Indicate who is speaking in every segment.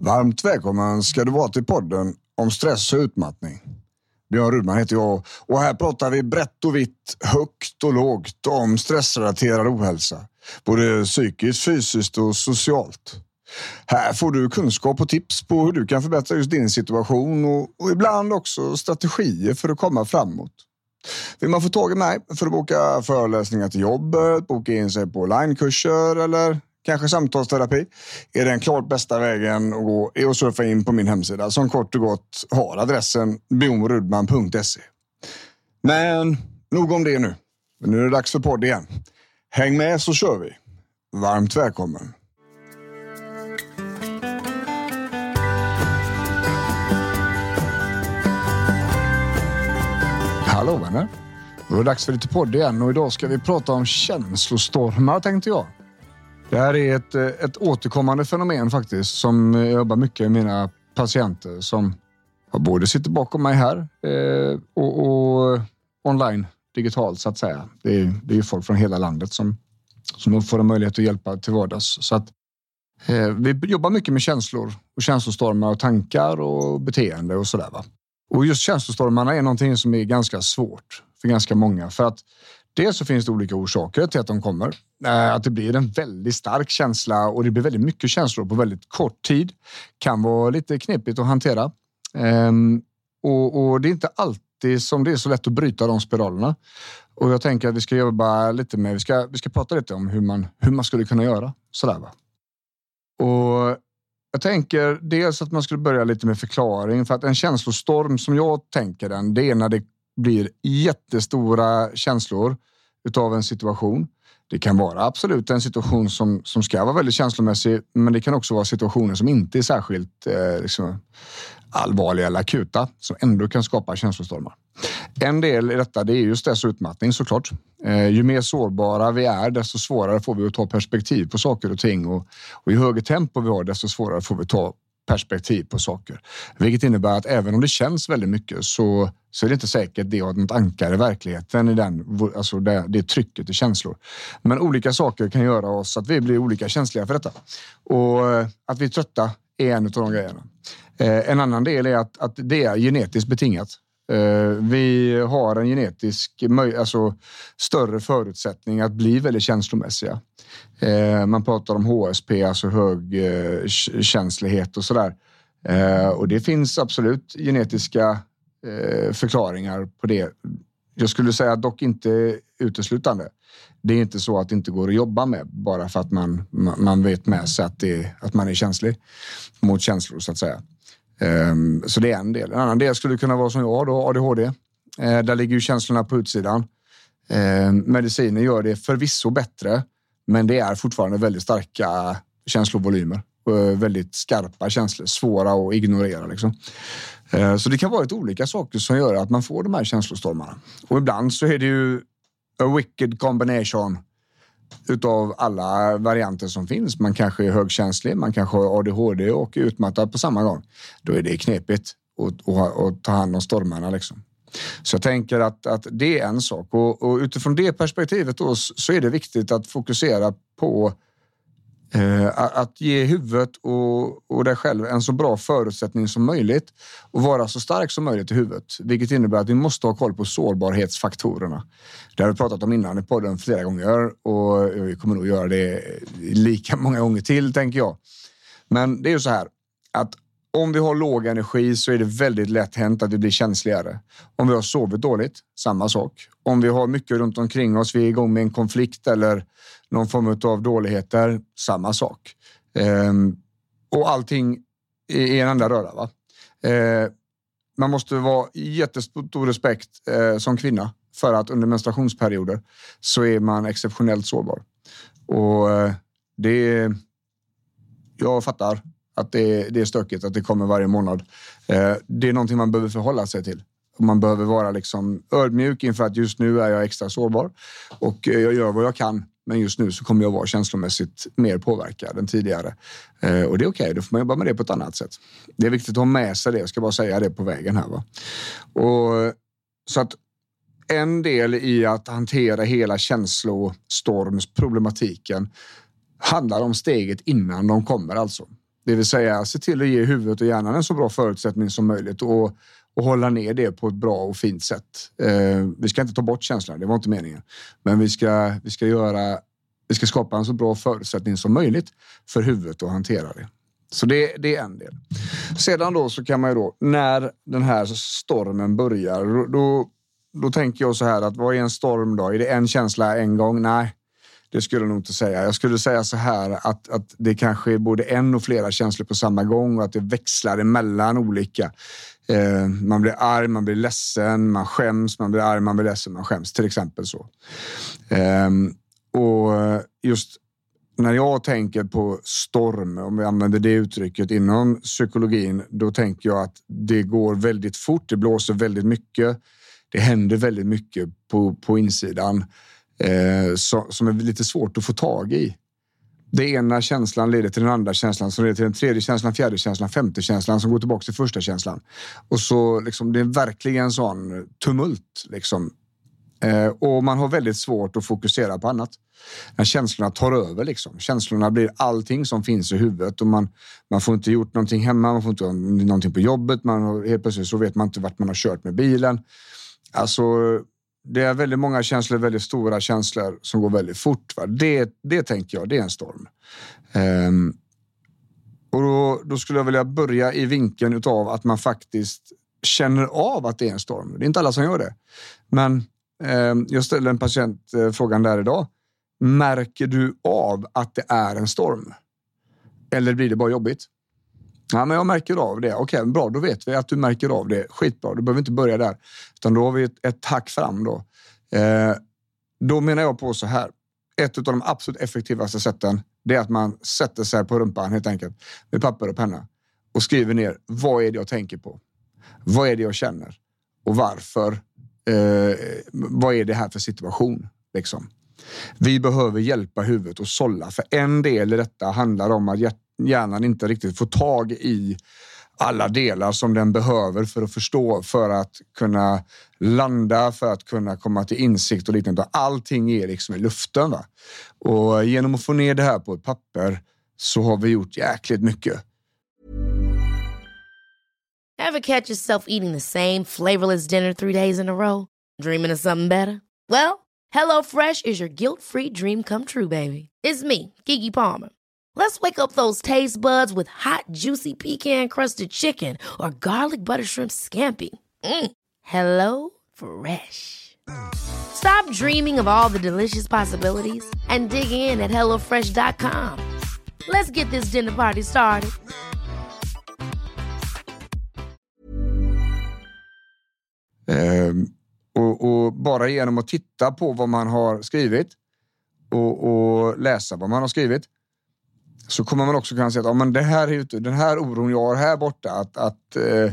Speaker 1: Varmt välkommen ska du vara till podden om stress och utmattning. Björn Rudman heter jag och här pratar vi brett och vitt, högt och lågt om stressrelaterad ohälsa. Både psykiskt, fysiskt och socialt. Här får du kunskap och tips på hur du kan förbättra just din situation och, och ibland också strategier för att komma framåt. Vill man få tag i mig för att boka föreläsningar till jobbet, boka in sig på onlinekurser eller kanske samtalsterapi är den klart bästa vägen att gå är att surfa in på min hemsida alltså, som kort och gott har adressen bjornrudman.se. Men nog om det nu. Nu är det dags för podd igen. Häng med så kör vi. Varmt välkommen. Hallå vänner! Då är det dags för lite podd igen och idag ska vi prata om känslostormar tänkte jag. Det här är ett, eh, ett återkommande fenomen faktiskt som jag jobbar mycket med mina patienter som både sitter bakom mig här eh, och, och, online digitalt så att säga. Det är, det är folk från hela landet som, som får en möjlighet att hjälpa till vardags. Så att, eh, vi jobbar mycket med känslor och känslostormar och tankar och beteende och sådär. Och just känslostormarna är någonting som är ganska svårt för ganska många för att Dels så finns det olika orsaker till att de kommer. Eh, att det blir en väldigt stark känsla och det blir väldigt mycket känslor på väldigt kort tid. Kan vara lite knepigt att hantera. Ehm, och, och det är inte alltid som det är så lätt att bryta de spiralerna. Och jag tänker att vi ska jobba lite med, vi ska, vi ska prata lite om hur man, hur man skulle kunna göra sådär. Va? Och jag tänker dels att man skulle börja lite med förklaring för att en känslostorm som jag tänker den, det är när det blir jättestora känslor utav en situation. Det kan vara absolut en situation som, som ska vara väldigt känslomässig, men det kan också vara situationer som inte är särskilt eh, liksom, allvarliga eller akuta, som ändå kan skapa känslostormar. En del i detta det är just stress och utmattning såklart. Eh, ju mer sårbara vi är, desto svårare får vi att ta perspektiv på saker och ting och, och ju högre tempo vi har, desto svårare får vi ta perspektiv på saker. Vilket innebär att även om det känns väldigt mycket så, så är det inte säkert det har något ankare i verkligheten i den, alltså det, det trycket i känslor. Men olika saker kan göra oss att vi blir olika känsliga för detta. Och eh, att vi är trötta är en av de grejerna. Eh, en annan del är att, att det är genetiskt betingat. Eh, vi har en genetisk, alltså större förutsättning att bli väldigt känslomässiga. Eh, man pratar om HSP, alltså hög eh, känslighet och sådär. Och det finns absolut genetiska förklaringar på det. Jag skulle säga dock inte uteslutande. Det är inte så att det inte går att jobba med bara för att man, man vet med sig att, det, att man är känslig mot känslor så att säga. Um, så det är en del. En annan del skulle kunna vara som jag då, ADHD. Uh, eh, där ligger ju känslorna på utsidan. Ehm, uh, mediciner gör det förvisso bättre, men det är fortfarande väldigt starka känslovolymer. Uh, väldigt skarpa känslor, svåra att ignorera. Liksom. Eh, så det kan vara lite olika saker som gör att man får de här känslostormarna. Och ibland så är det ju a wicked combination utav alla varianter som finns. Man kanske är högkänslig, man kanske har ADHD och är utmattad på samma gång. Då är det knepigt att, ta hand om stormarna. Liksom. Så jag tänker att, att det är en sak och, och utifrån det perspektivet då, så är det viktigt att fokusera på Eh, Eh, att ge huvudet och, och dig själv en så bra förutsättning som möjligt och vara så stark som möjligt i huvudet. Vilket innebär att vi måste ha koll på sårbarhetsfaktorerna. Det har vi pratat om innan i podden flera gånger och vi kommer nog göra det lika många gånger till, tänker jag. Men det är ju så här att om vi har låg energi så är det väldigt lätt hänt att vi blir känsligare. Om vi har sovit dåligt, samma sak. Om vi har mycket runt omkring oss, vi är igång med en konflikt eller någon form av dåligheter, samma sak. Ehm, och allting i en enda röra. Va? Ehm, man måste vara jättestor respekt eh, som kvinna för att under menstruationsperioder så är man exceptionellt sårbar. Och eh, det Jag fattar att det, det är stökigt, att det kommer varje månad. Eh, det är någonting man behöver förhålla sig till. Man behöver vara liksom ödmjuk inför att just nu är jag extra sårbar och eh, jag gör vad jag kan. Men just nu så kommer jag vara känslomässigt mer påverkad än tidigare. Eh, och det är okej, okay, då får man jobba med det på ett annat sätt. Det är viktigt att ha med sig det, jag ska bara säga det på vägen här. Va? Och, så att en del i att hantera hela känslostormsproblematiken handlar om steget innan de kommer alltså. Det vill säga se till att ge huvudet och hjärnan en så bra förutsättning som möjligt och, och hålla ner det på ett bra och fint sätt. Eh, vi ska inte ta bort känslan, det var inte meningen. Men vi ska, vi ska, göra, vi ska skapa en så bra förutsättning som möjligt för huvudet att hantera det. Så det, det är en del. Sedan då så kan man ju då, när den här stormen börjar, då, då tänker jag så här att vad är en storm då? Är det en känsla en gång? Nej, det skulle jag nog inte säga. Jag skulle säga så här att, att det kanske är både en och flera känslor på samma gång och att det växlar emellan olika. Eh, man blir arg, man blir ledsen, man skäms, man blir arg, man blir ledsen, man skäms. Till exempel så. Eh, och just när jag tänker på storm, om vi använder det uttrycket inom psykologin, då tänker jag att det går väldigt fort. Det blåser väldigt mycket. Det händer väldigt mycket på, på insidan eh, som, som är lite svårt att få tag i. Det ena känslan leder till den andra känslan som leder till den tredje känslan, fjärde känslan, femte känslan som går tillbaka till första känslan. Och så liksom, det är verkligen sån tumult liksom. Eh, och man har väldigt svårt att fokusera på annat. När känslorna tar över liksom. Känslorna blir allting som finns i huvudet och man, man får inte gjort någonting hemma, man får inte göra någonting på jobbet. Man, har helt plötsligt så vet man inte vart man har kört med bilen. Alltså, det är väldigt många känslor, väldigt stora känslor som går väldigt fort. Va? Det, det tänker jag, det är en storm. Um, och då, då, skulle jag vilja börja i vinkeln av att man faktiskt känner av att det är en storm. Det är inte alla som gör det. Men um, jag ställde en patient uh, frågan där idag. Märker du av att det är en storm? Eller blir det bara jobbigt? Ja, men jag märker av det. Okej, okay, bra. Då vet vi att du märker av det. Skitbra. Du behöver inte börja där. Utan då har vi ett, ett hack fram. Då. Eh, då menar jag på så här. Ett av de absolut effektivaste sätten det är att man sätter sig på rumpan helt enkelt med papper och penna och skriver ner vad är det jag tänker på? Vad är det jag känner? Och varför? Eh, vad är det här för situation? Liksom. Vi behöver hjälpa huvudet och sålla, för en del i detta handlar om att hjärnan inte riktigt får tag i alla delar som den behöver för att förstå, för att kunna landa, för att kunna komma till insikt och liknande. Allting är liksom i luften. Va? Och genom att få ner det här på ett papper så har vi gjort jäkligt mycket.
Speaker 2: Have catch yourself eating the same flavorless dinner three days in a row? Dreaming of something better? Well, hello fresh is your guilt free dream come true baby. It's me, Gigi Palmer. Let's wake up those taste buds with hot, juicy pecan crusted chicken or garlic butter shrimp scampi. Mm. Hello Fresh. Stop dreaming of all the delicious possibilities and dig in at HelloFresh.com. Let's get this dinner party started.
Speaker 1: Um, och, och, bara genom att titta på vad man har skrivit och, och läsa vad man har skrivit så kommer man också kunna säga att ja, men det här är den här oron jag har här borta, att, att eh,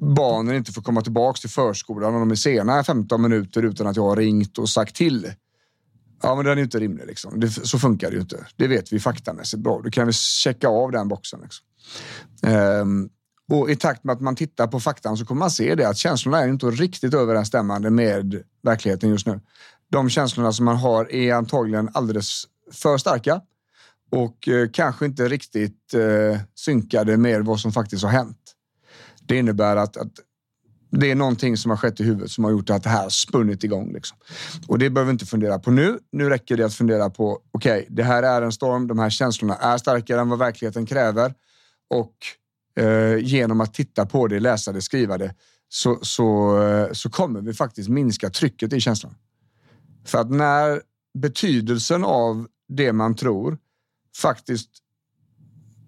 Speaker 1: barnen inte får komma tillbaka till förskolan om de är sena 15 minuter utan att jag har ringt och sagt till. Ja, men den är inte rimlig. Liksom. Det, så funkar det ju inte. Det vet vi faktamässigt bra. Då kan vi checka av den boxen. Liksom. Ehm, och i takt med att man tittar på faktan så kommer man se det att känslorna är inte riktigt överensstämmande med verkligheten just nu. De känslorna som man har är antagligen alldeles för starka och eh, kanske inte riktigt eh, synkade med vad som faktiskt har hänt. Det innebär att, att det är någonting som har skett i huvudet som har gjort att det här spunnit igång. Liksom. Och det behöver vi inte fundera på nu. Nu räcker det att fundera på, okej, okay, det här är en storm. De här känslorna är starkare än vad verkligheten kräver. Och eh, genom att titta på det, läsa det, skriva det, så, så, eh, så kommer vi faktiskt minska trycket i känslan. För att när betydelsen av det man tror faktiskt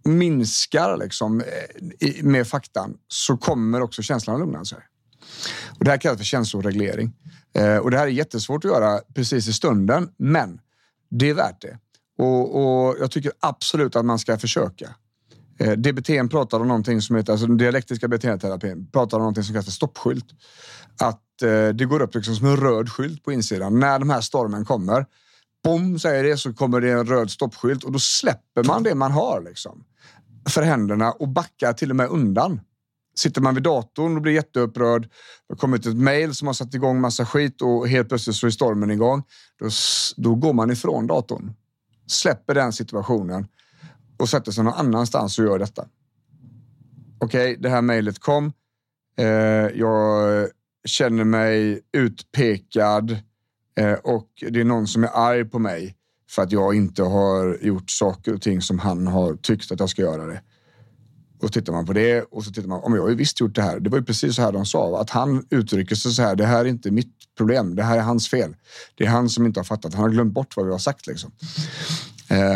Speaker 1: minskar liksom, eh, med faktan så kommer också känslan att lugna sig. Och det här kallas för känsloreglering. Eh, och det här är jättesvårt att göra precis i stunden, men det är värt det. Och, och jag tycker absolut att man ska försöka. Eh, DBT pratar om någonting som heter, alltså den dialektiska beteendeterapin, pratar om någonting som kallas för stoppskylt. Att det går upp liksom som en röd skylt på insidan. När den här stormen kommer, bom säger det, så kommer det en röd stoppskylt och då släpper man det man har liksom, för händerna och backar till och med undan. Sitter man vid datorn och blir jätteupprörd, det har kommit ett mejl som har satt igång massa skit och helt plötsligt så är stormen igång. Då, då går man ifrån datorn, släpper den situationen och sätter sig någon annanstans och gör detta. Okej, okay, det här mejlet kom. Eh, jag känner mig utpekad eh, och det är någon som är arg på mig för att jag inte har gjort saker och ting som han har tyckt att jag ska göra det. Och tittar man på det och så tittar man, om jag har ju visst gjort det här. Det var ju precis så här de sa, att han uttrycker sig så här. Det här är inte mitt problem. Det här är hans fel. Det är han som inte har fattat. Han har glömt bort vad vi har sagt liksom.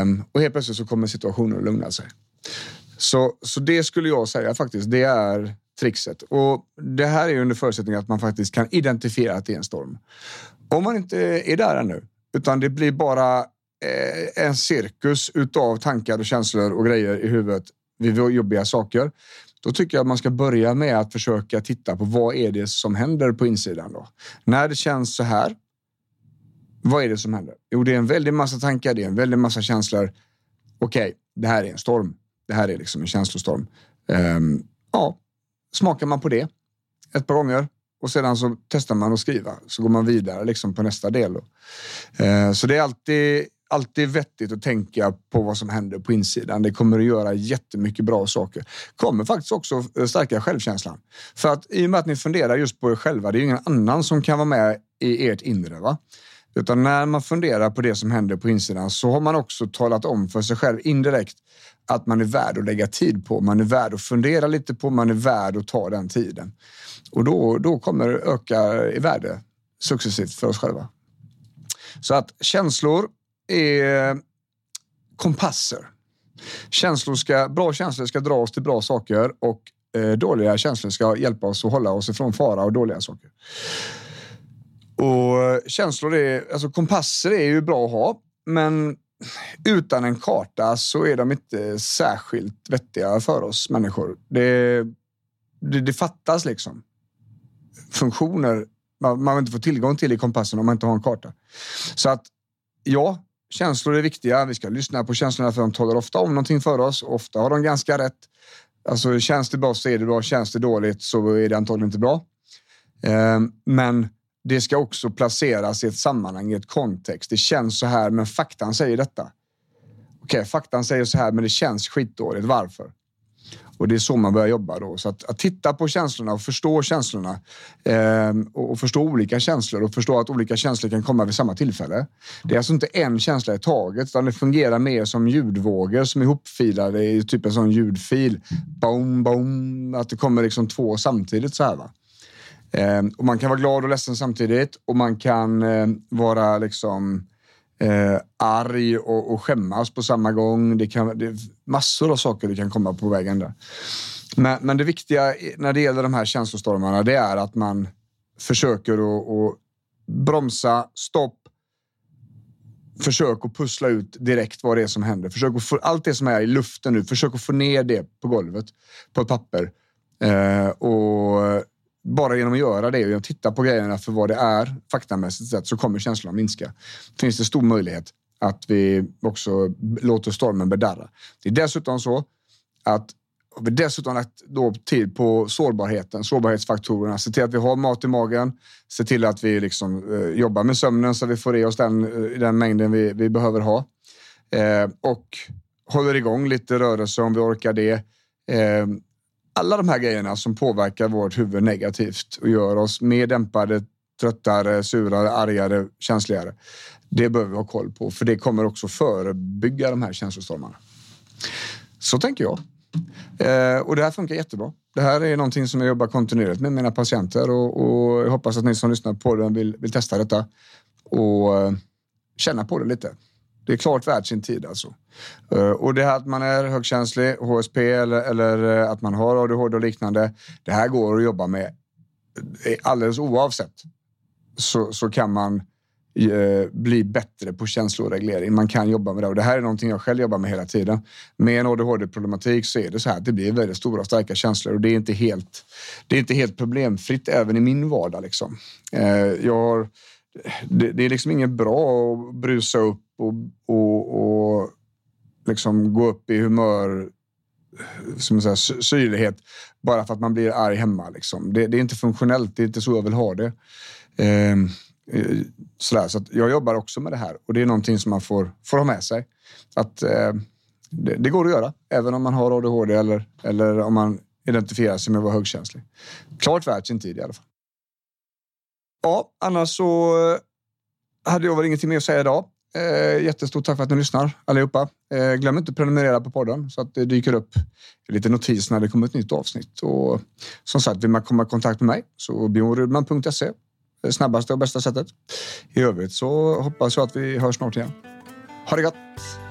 Speaker 1: Um, och helt plötsligt så kommer situationen att lugna sig. Så, så det skulle jag säga faktiskt, det är trixet. Och det här är under förutsättning att man faktiskt kan identifiera att det är en storm. Om man inte är där ännu, utan det blir bara eh, en cirkus utav tankar och känslor och grejer i huvudet vid jobbiga saker. Då tycker jag att man ska börja med att försöka titta på vad är det som händer på insidan då? När det känns så här, vad är det som händer? Jo, det är en väldig massa tankar, det är en väldig massa känslor. Okej, okay, det här är en storm. Det här är liksom en känslostorm. Um, ja, smakar man på det ett par gånger och sedan så testar man att skriva så går man vidare liksom på nästa del. Eh, så det är alltid, alltid vettigt att tänka på vad som händer på insidan. Det kommer att göra jättemycket bra saker. Kommer faktiskt också eh, stärka självkänslan. För att i och med att ni funderar just på er själva, det är ju ingen annan som kan vara med i ert inre. Va? Utan när man funderar på det som händer på insidan så har man också talat om för sig själv indirekt att man är värd att lägga tid på. Man är värd att fundera lite på, man är värd att ta den tiden. Och då, då kommer det öka i värde successivt för oss själva. Så att känslor är kompasser. Känslor ska, bra känslor ska dra oss till bra saker och eh, dåliga känslor ska hjälpa oss att hålla oss ifrån fara och dåliga saker. Och känslor är, alltså kompasser är ju bra att ha, men utan en karta så är de inte särskilt vettiga för oss människor. Det, det, det fattas liksom funktioner man, man inte får tillgång till i kompassen om man inte har en karta. Så att ja, känslor är viktiga. Vi ska lyssna på känslorna för de talar ofta om någonting för oss. Ofta har de ganska rätt. Alltså känns det bra så är det bra. Känns det dåligt så är det antagligen inte bra. Eh, men det ska också placeras i ett sammanhang, i ett kontext. Det känns så här, men faktan säger detta. Okej, okay, faktan säger så här, men det känns skitdåligt. Varför? Och det är så man börjar jobba då. Så att, att titta på känslorna och förstå känslorna eh, och, förstå olika känslor och förstå att olika känslor kan komma vid samma tillfälle. Det är alltså inte en känsla i taget, utan det fungerar mer som ljudvågor som är ihopfilade i typ en sån ljudfil. Boom, boom, att det kommer liksom två samtidigt så här. Va? Eh, och man kan vara glad och ledsen samtidigt och man kan eh, vara liksom eh, arg och, och skämmas på samma gång. Det kan det massor av saker du kan komma på vägen där. Men, men det viktiga när det gäller de här känslostormarna, det är att man försöker att, att bromsa, stopp, försök att pussla ut direkt vad det är som händer. Försök att få allt det som är i luften nu, försök att få ner det på golvet på ett papper. Eh, och bara genom att göra det och genom att titta på grejerna för vad det är faktamässigt sett så kommer känslan minska. Finns det stor möjlighet att vi också låter stormen bedarra. Det är dessutom så att vi dessutom lagt då tid på sårbarheten, sårbarhetsfaktorerna. Se till att vi har mat i magen. Se till att vi liksom, eh, jobbar med sömnen så att vi får i oss den, eh, den mängden vi, vi behöver ha. Eh, och håller igång lite rörelse om vi orkar det. Eh, alla de här grejerna som påverkar vårt huvud negativt och gör oss mer dämpade, tröttare, surare, argare, känsligare. Det behöver vi ha koll på, för det kommer också förebygga de här känslostormarna. Så tänker jag. Eh, och det här funkar jättebra. Det här är någonting som jag jobbar kontinuerligt med mina patienter och, och jag hoppas att ni som lyssnar på den vill, vill testa detta och eh, känna på det lite. Det är klart värt sin tid alltså. Eh, och det här att man är högkänslig, HSP eller, eller eh, att man har ADHD och liknande. Det här går att jobba med eh, alldeles oavsett. Så, så kan man eh, bli bättre på känsloreglering. Man kan jobba med det och det här är någonting jag själv jobbar med hela tiden. Med en ADHD-problematik så är det så här att det blir väldigt stora starka känslor och det är inte helt, det är inte helt problemfritt även i min vardag. Liksom. Eh, jag har, det, det, är liksom inget bra att brusa upp och, och, och liksom gå upp i humör som säga, syrlighet bara för att man blir arg hemma. Liksom. Det, det, är inte funktionellt, det är inte så jag vill ha det. Ehm, eh, sådär, så jag jobbar också med det här och det är någonting som man får, får ha med sig. Att eh, det, det, går att göra, även om man har ADHD eller, eller om man identifierar sig med att vara högkänslig. Klart värt sin tid i alla fall. Ja, annars så hade jag väl ingenting mer att säga idag. Eh, jättestort tack för att ni lyssnar allihopa. Eh, glöm inte att prenumerera på podden så att det dyker upp lite notis när det kommer ett nytt avsnitt. Och som sagt, vill man komma i kontakt med mig så bjornrudman.se det eh, snabbaste och bästa sättet. I övrigt så hoppas jag att vi hörs snart igen. Ha det gott!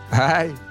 Speaker 1: Hej!